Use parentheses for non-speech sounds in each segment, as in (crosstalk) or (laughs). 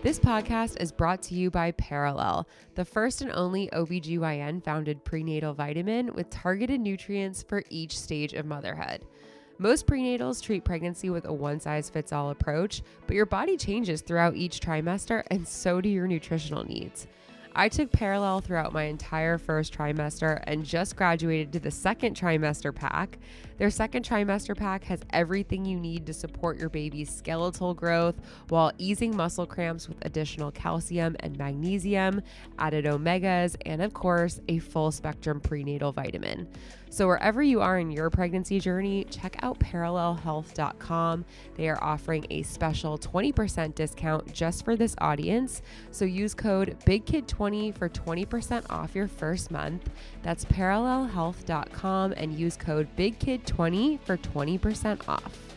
This podcast is brought to you by Perelel, the first and only OBGYN founded prenatal vitamin with targeted nutrients for each stage of motherhood. Most prenatals treat pregnancy with a one size fits all approach, but your body changes throughout each trimester, and so do your nutritional needs. I took Perelel throughout my entire first trimester and just graduated to the second trimester pack. Their second trimester pack has everything you need to support your baby's skeletal growth while easing muscle cramps with additional calcium and magnesium, added omegas, and of course, a full spectrum prenatal vitamin. So, wherever you are in your pregnancy journey, check out perelelhealth.com. They are offering a special 20% discount just for this audience. So, use code BIGKID20 for 20% off your first month. That's perelelhealth.com and use code BIGKID20 for 20% off.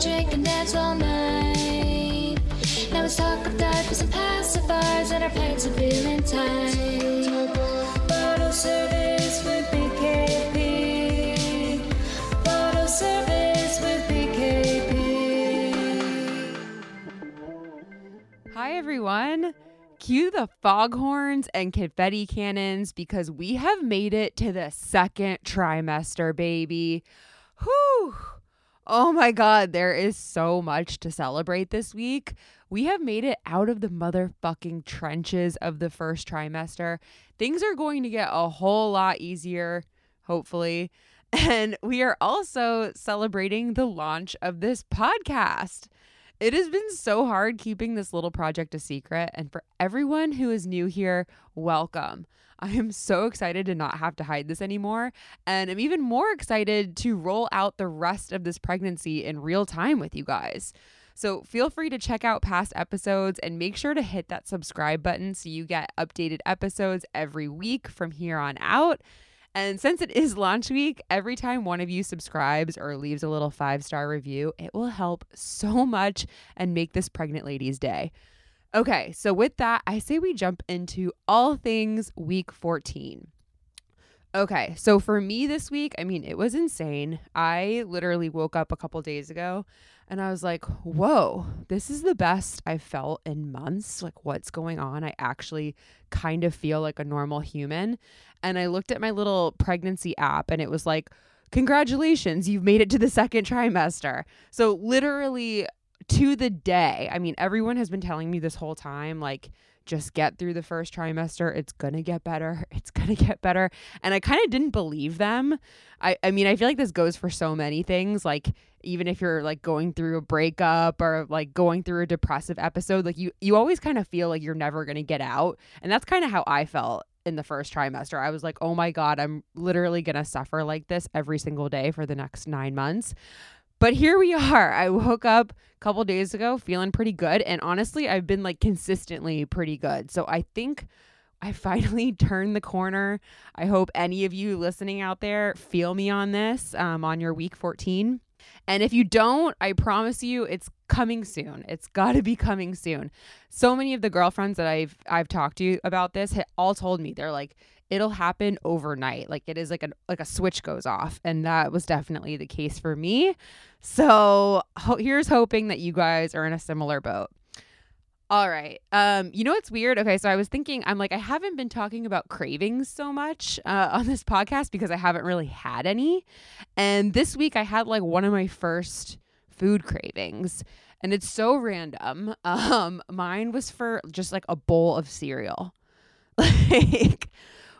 Drink and dance all night. Now it's talk of diapers and pacifiers, and our pants are feeling tight. Bottle service with BKP. Bottle service with BKP. Hi, everyone. Cue the foghorns and confetti cannons because we have made it to the second trimester, baby. Whew. Oh my God, there is so much to celebrate this week. We have made it out of the motherfucking trenches of the first trimester. Things are going to get a whole lot easier, hopefully. (laughs) And we are also celebrating the launch of this podcast. It has been so hard keeping this little project a secret. And for everyone who is new here, welcome. I am so excited to not have to hide this anymore. And I'm even more excited to roll out the rest of this pregnancy in real time with you guys. So feel free to check out past episodes and make sure to hit that subscribe button so you get updated episodes every week from here on out. And since it is launch week, every time one of you subscribes or leaves a little five star review, it will help so much and make this pregnant lady's day. Okay, so with that, I say we jump into all things week 14. Okay, so for me this week, I mean, it was insane. I literally woke up a couple days ago and I was like, whoa, this is the best I've felt in months. Like, what's going on? I actually kind of feel like a normal human. And I looked at my little pregnancy app and it was like, congratulations, you've made it to the second trimester. So, literally to the day, I mean, everyone has been telling me this whole time, like, just get through the first trimester. It's going to get better. (laughs) It's going to get better. And I kind of didn't believe them. I, I mean, I feel like this goes for so many things. Like, even if you're like going through a breakup or like going through a depressive episode, like you, you always kind of feel like you're never going to get out. And that's kind of how I felt in the first trimester. I was like, oh my God, I'm literally going to suffer like this every single day for the next nine months. But here we (laughs) are. I woke up a couple days ago feeling pretty good. And honestly, I've been like consistently pretty good. So I think I (laughs) finally turned the corner. I hope any of you listening out there feel me on this um, on your week 14. And if you don't, I promise you it's coming soon. It's got to be coming soon. So many of the girlfriends that I've I've talked to about this all told me they're like it'll happen overnight. Like it is like a like a switch goes off, and that was definitely the case for me. So ho- here's hoping that you guys are in a similar boat. All right. Um, you know what's weird? Okay, so I was thinking, I'm like, I haven't been talking about cravings so much uh, (laughs) on this podcast because I haven't really had any. And this week I had like one of my first food cravings. And it's so random. (laughs) Um, mine was for just like a bowl of cereal. (laughs) like,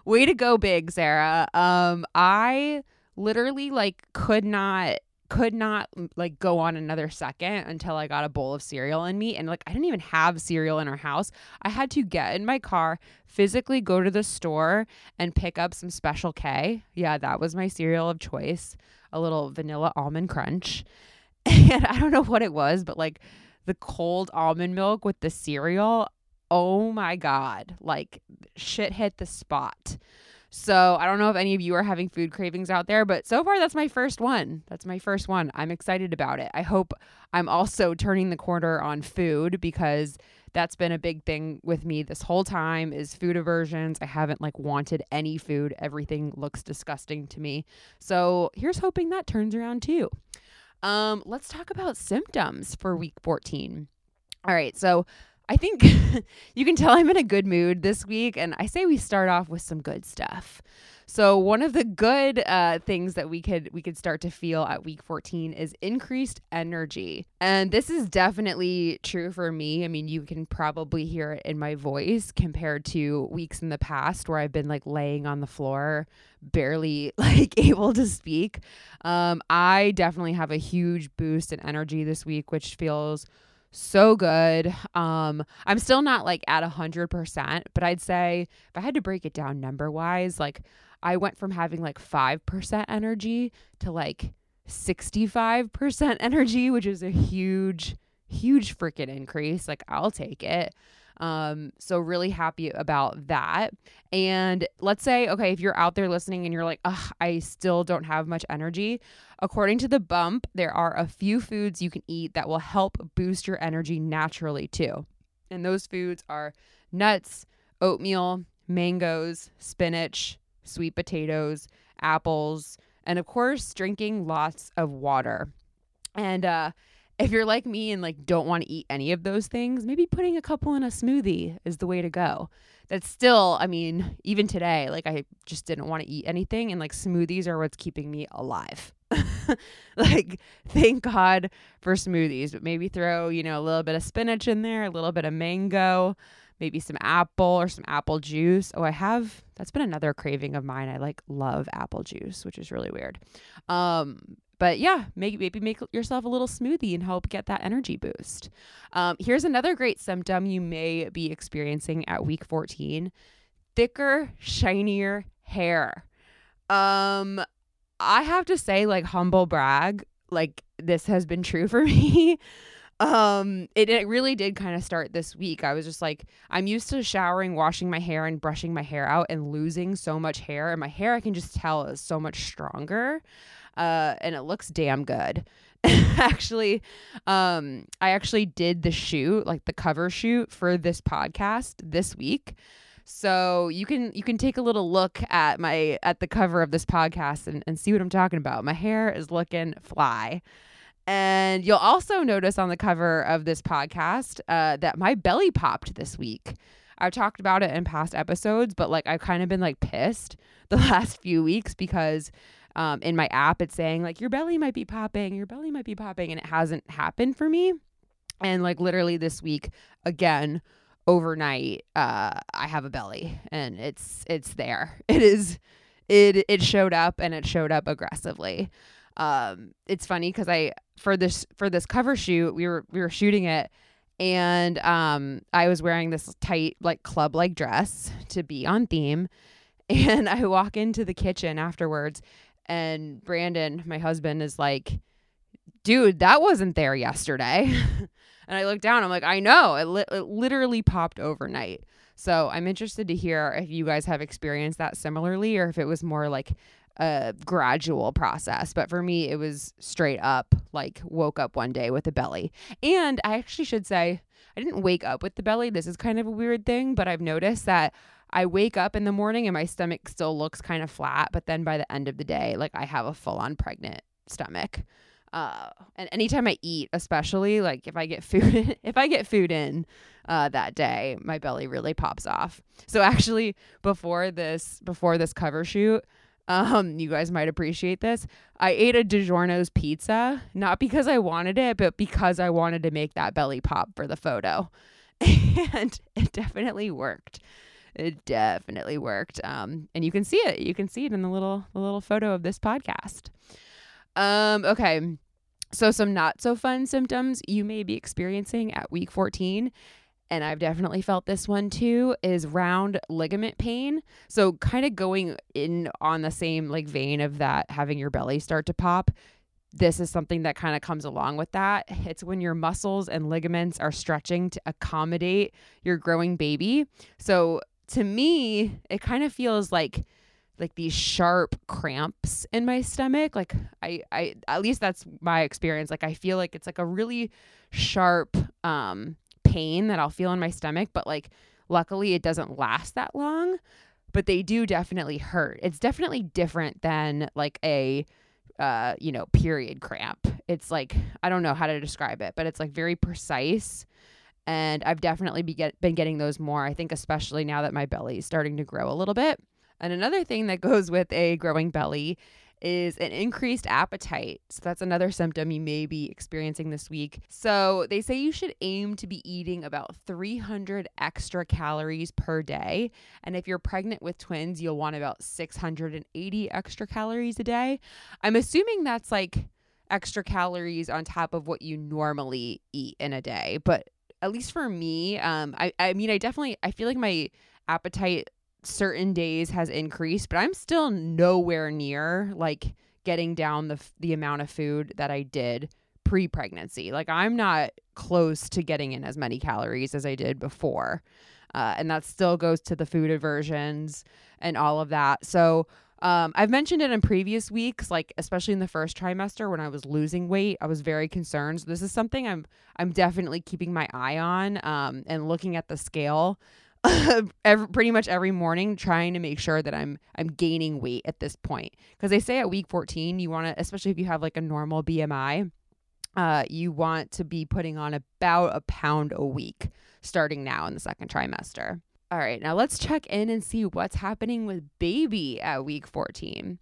way to go, big Sarah. Um, I literally like could not could not mm, like go on another second until I got a bowl of cereal in me. And like, I didn't even have cereal in our house. I had to get in my car, physically go to the store and pick up some Special K. Yeah, that was my cereal of choice a little vanilla almond crunch. (laughs) And I don't know what it was, but like the cold almond milk with the cereal. Oh my God. Like, shit hit the spot. So I don't know if any of you are having food cravings out there, but so far that's my first one. That's my first one. I'm excited about it. I hope I'm also turning the corner on food because that's been a big thing with me this whole time is food aversions. I haven't like wanted any food. Everything looks disgusting to me. So here's hoping that turns around too. Um, let's talk about symptoms for week 14. All right, so I think (laughs) you can tell I'm in a good mood this week, and I say we start off with some good stuff. So one of the good uh, things that we could we could start to feel at week 14 is increased energy, and this is definitely true for me. I mean, you can probably hear it in my voice compared to weeks in the past where I've been like laying on the floor, barely (laughs) like able to speak. Um, I definitely have a huge boost in energy this week, which feels so good. Um, I'm still not like at a hundred percent, but I'd say if I had to break it down number wise, like I went from having like five percent energy to like 65% (laughs) energy, which is a huge, huge freaking increase. Like I'll take it. Um, so really happy about that. And let's say, okay, if you're out there listening and you're like, Ugh, I still don't have much energy. According to the bump, there are a few foods you can eat that will help boost your energy naturally too. And those foods are nuts, oatmeal, mangoes, spinach, sweet potatoes, apples, and of course, drinking lots of water. And uh if you're like me and like don't want to eat any of those things, maybe putting a couple in a smoothie is the way to go. That's still, I mean, even today, like I just didn't want to eat anything and like smoothies are what's keeping me alive. (laughs) like thank God for smoothies, but maybe throw, you know, a little bit of spinach in there, a little bit of mango, maybe some apple or some apple juice. Oh, I have that's been another craving of mine. I like love apple juice, which is really weird. Um but yeah, make, maybe make yourself a little smoothie and help get that energy boost. Um, here's another great symptom you may be experiencing at week 14 thicker, shinier hair. Um, I have to say, like, humble brag, like, this has been true for (laughs) me. um it, it really did kind of start this week i was just like i'm used to showering washing my hair and brushing my hair out and losing so much hair and my hair i can just tell is so much stronger uh, and it looks damn good. (laughs) actually, um, I actually did the shoot, like the cover shoot for this podcast this week. So you can you can take a little look at my at the cover of this podcast and, and see what I'm talking about. My hair is looking fly. And you'll also notice on the cover of this podcast uh, that my belly popped this week. I've talked about it in past episodes, but like I've kind of been like pissed (laughs) the last few weeks because um, in my app, it's saying like your belly might be popping, your belly might be popping, and it hasn't happened for me. And like literally this week, again, overnight, uh, I have a belly, and it's it's there. (laughs) It is, it it showed up, and it showed up aggressively. Um, it's funny because I for this for this cover shoot, we were we were shooting it and um I was wearing this tight like club like dress to be on theme (laughs) and I walk into the kitchen afterwards and Brandon, my husband, is like, dude, that wasn't there yesterday. (laughs) and I look down, I'm like, I know, it, li- it literally popped overnight. So I'm interested to hear if you guys have experienced that similarly or if it was more like a gradual process. But for me, it was straight up like woke up one day with a belly. And I actually should say, I didn't wake up with the belly. This is kind of a weird thing, but I've noticed that I wake up in the morning and my stomach still looks kind of flat, but then by the end of the day, like I have a full on pregnant stomach. Uh, and anytime I eat, especially like if I get food, in, (laughs) if I get food in uh, that day, my belly really pops off. So actually, before this, before this cover shoot, um, you guys might appreciate this. I ate a DiGiorno's pizza, not because I wanted it, but because I wanted to make that belly pop for the photo, (laughs) and it definitely worked it definitely worked. Um, and you can see it. You can see it in the little the little photo of this podcast. Um, okay. So some not so fun symptoms you may be experiencing at week 14 and I've definitely felt this one too, is round ligament pain. So, kind of going in on the same like vein of that, having your belly start to pop. This is something that kind of comes along with that. It's when your muscles and ligaments are stretching to accommodate your growing baby. So, to me, it kind of feels like like these sharp cramps in my stomach. Like I I at least that's my experience. Like I feel like it's like a really sharp um pain that I'll feel in my stomach, but like luckily it doesn't last that long. But they do definitely hurt. It's definitely different than like a uh, you know, period cramp. It's like I don't know how to describe it, but it's like very precise. And I've definitely be get, been getting those more. I think especially now that my belly is starting to grow a little bit. And another thing that (laughs) goes with a growing belly is an increased appetite. So that's another symptom you may be experiencing this week. So they say you should aim to be eating about 300 extra calories per day. And if you're pregnant with twins, you'll want about 680 extra calories a day. I'm assuming that's like extra calories on top of what you normally eat in a day. But at least for me, um, I, I mean, I definitely, I feel like my appetite certain days has increased, but I'm still nowhere near like getting down the the amount of food that I did pre-pregnancy. Like I'm not close to getting in as many calories as I did before. Uh, and that still goes to the food aversions and all of that. So um, I've mentioned it in previous weeks, like especially in the first trimester when I was losing weight, I was very concerned. So this is something I'm I'm definitely keeping my eye on um, and looking at the scale (laughs) every, pretty much every morning trying to make sure that I'm I'm gaining weight at this point because they say at week 14 you want to especially if you have like a normal BMI uh, you want to be putting on about a pound a week starting now in the second trimester. All right, now let's check in and see what's happening with baby at week 14.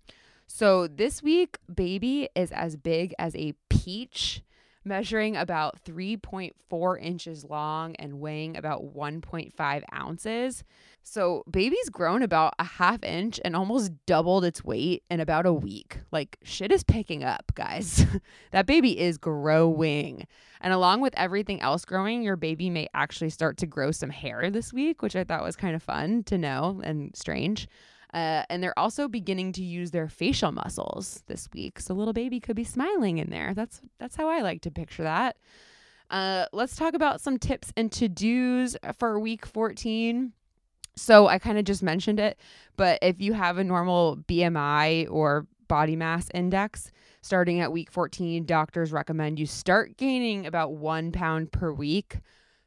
So this week, baby is as big as a peach measuring about 3.4 inches long and weighing about 1.5 ounces. So, baby's grown about a half inch and almost doubled its weight in about a week. Like, shit is picking up, guys. (laughs) that baby is growing. And along with everything else growing, your baby may actually start to grow some hair this week, which I thought was kind of fun to know and strange. Uh, and they're also beginning to use their facial muscles this week. So little baby could be smiling in there. That's that's how I like to picture that. Uh, let's talk about some tips and to dos for week 14. So I kind of just mentioned it, but if you have a normal BMI or body mass index starting at week 14, doctors recommend you start gaining about one pound per week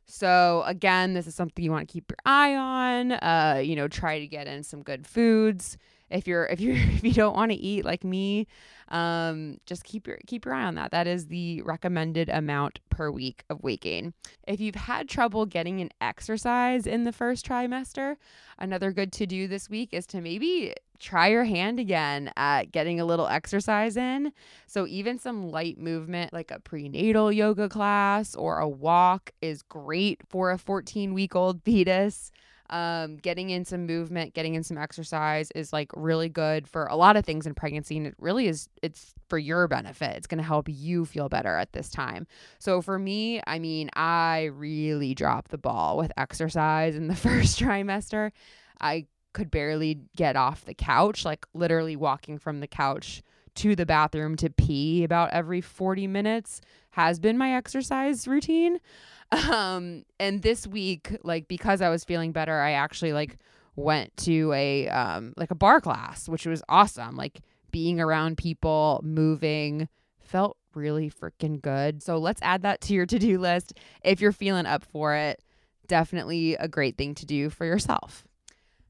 so again, this is something you want to keep your eye on. Uh, you know, try to get in some good foods. If you're if you're (laughs) if you don't want to eat like me, um, just keep your keep your eye on that. That is the recommended amount per week of weight gain. If you've had trouble getting an exercise in the first trimester, another good to do this week is to maybe try your hand again at getting a little exercise in. So, even some light movement like a prenatal yoga class or a walk is great for a 14 week old fetus. Um, getting in some movement, getting in some exercise is like really good for a lot of things in pregnancy. And it really is, it's for your benefit. It's going to help you feel better at this time. So for me, I mean, I really dropped the ball with exercise in the (laughs) first trimester. I could barely get off the couch, like literally walking from the couch to the bathroom to pee about every 40 minutes has been my exercise routine. (laughs) Um, and this week, like because I was feeling better, I actually like went to a um like a barre class, which was awesome. Like being around people, moving, felt really freaking good. So let's add that to your to-do list if you're feeling up for it. Definitely a great thing to do for yourself.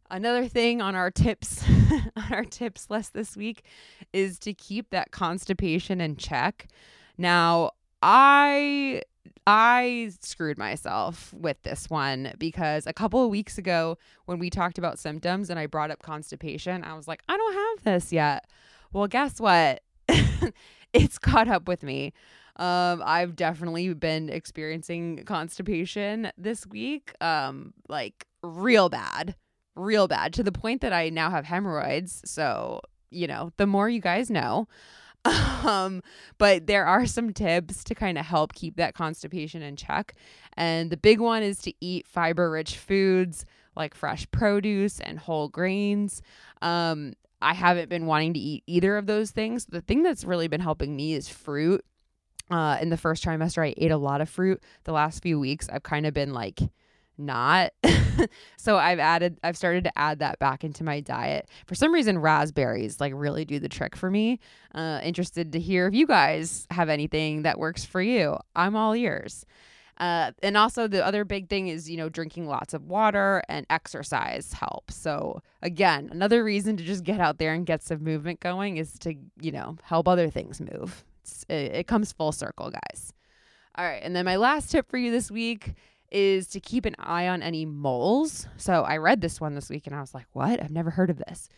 Another thing on our tips (laughs) on our tips list this week is to keep that constipation in check. Now, I I screwed myself with this one because a couple of weeks ago when we talked about symptoms and I brought up constipation, I was like, I don't have this yet. Well, guess what? (laughs) it's caught up with me. Um, I've definitely been experiencing constipation this week, um, like real bad real bad to the point that I now have hemorrhoids. So, you know, the more you guys know. (laughs) Um, but there are some tips to kind of help keep that constipation in check. And the big one is to eat fiber rich foods like fresh produce and whole grains. Um, I haven't been wanting to eat either of those things. The thing that's really been helping me is fruit. Uh, in the first trimester, I ate a lot of fruit. The last few weeks, I've kind of been like not. (laughs) so I've added I've started to add that back into my diet. For some reason raspberries like really do the trick for me. Uh interested to hear if you guys have anything that works for you. I'm all ears. Uh, and also, the other big thing is, you know, drinking lots of water and exercise helps. So, again, another reason to just get out there and get some movement going is to, you know, help other things move. It, it comes full circle, guys. All right. And then my last tip for you this week is to keep an eye on any moles. So, I read this one this week and I was like, what? I've never heard of this.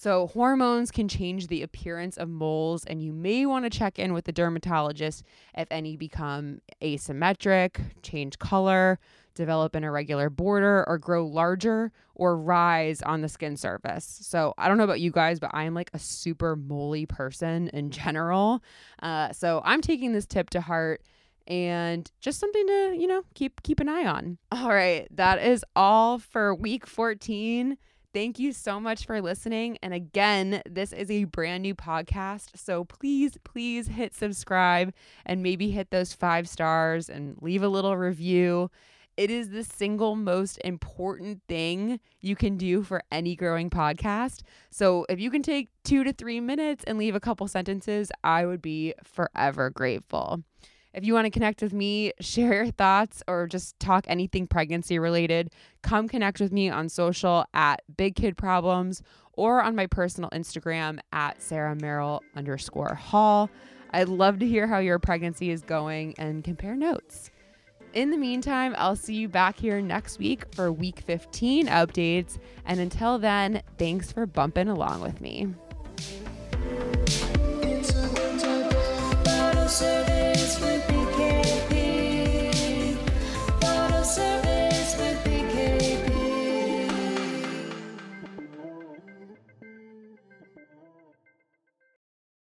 So, hormones can change the appearance of moles, and you may want to check in with the dermatologist if any become asymmetric, change color, develop an irregular border, or grow larger or rise on the skin surface. So, I don't know about you guys, but I'm like a super moly person in general. Uh, so, I'm taking this tip to heart and just something to, you know, keep keep an eye on. All right, that is all for week 14. Thank you so much for listening. And again, this is a brand new podcast. So please, please hit subscribe and maybe hit those five stars and leave a little review. It is the single most important thing you can do for any growing podcast. So if you can take two to three minutes and leave a couple sentences, I would be forever grateful. If you want to connect with me, share your thoughts, or just talk anything pregnancy related, come connect with me on social at Big Kid Problems or on my personal Instagram at Sarah Merrill underscore Hall. I'd love to hear how your pregnancy is going and compare notes. In the meantime, I'll see you back here next week for week 15 updates. And until then, thanks for bumping along with me.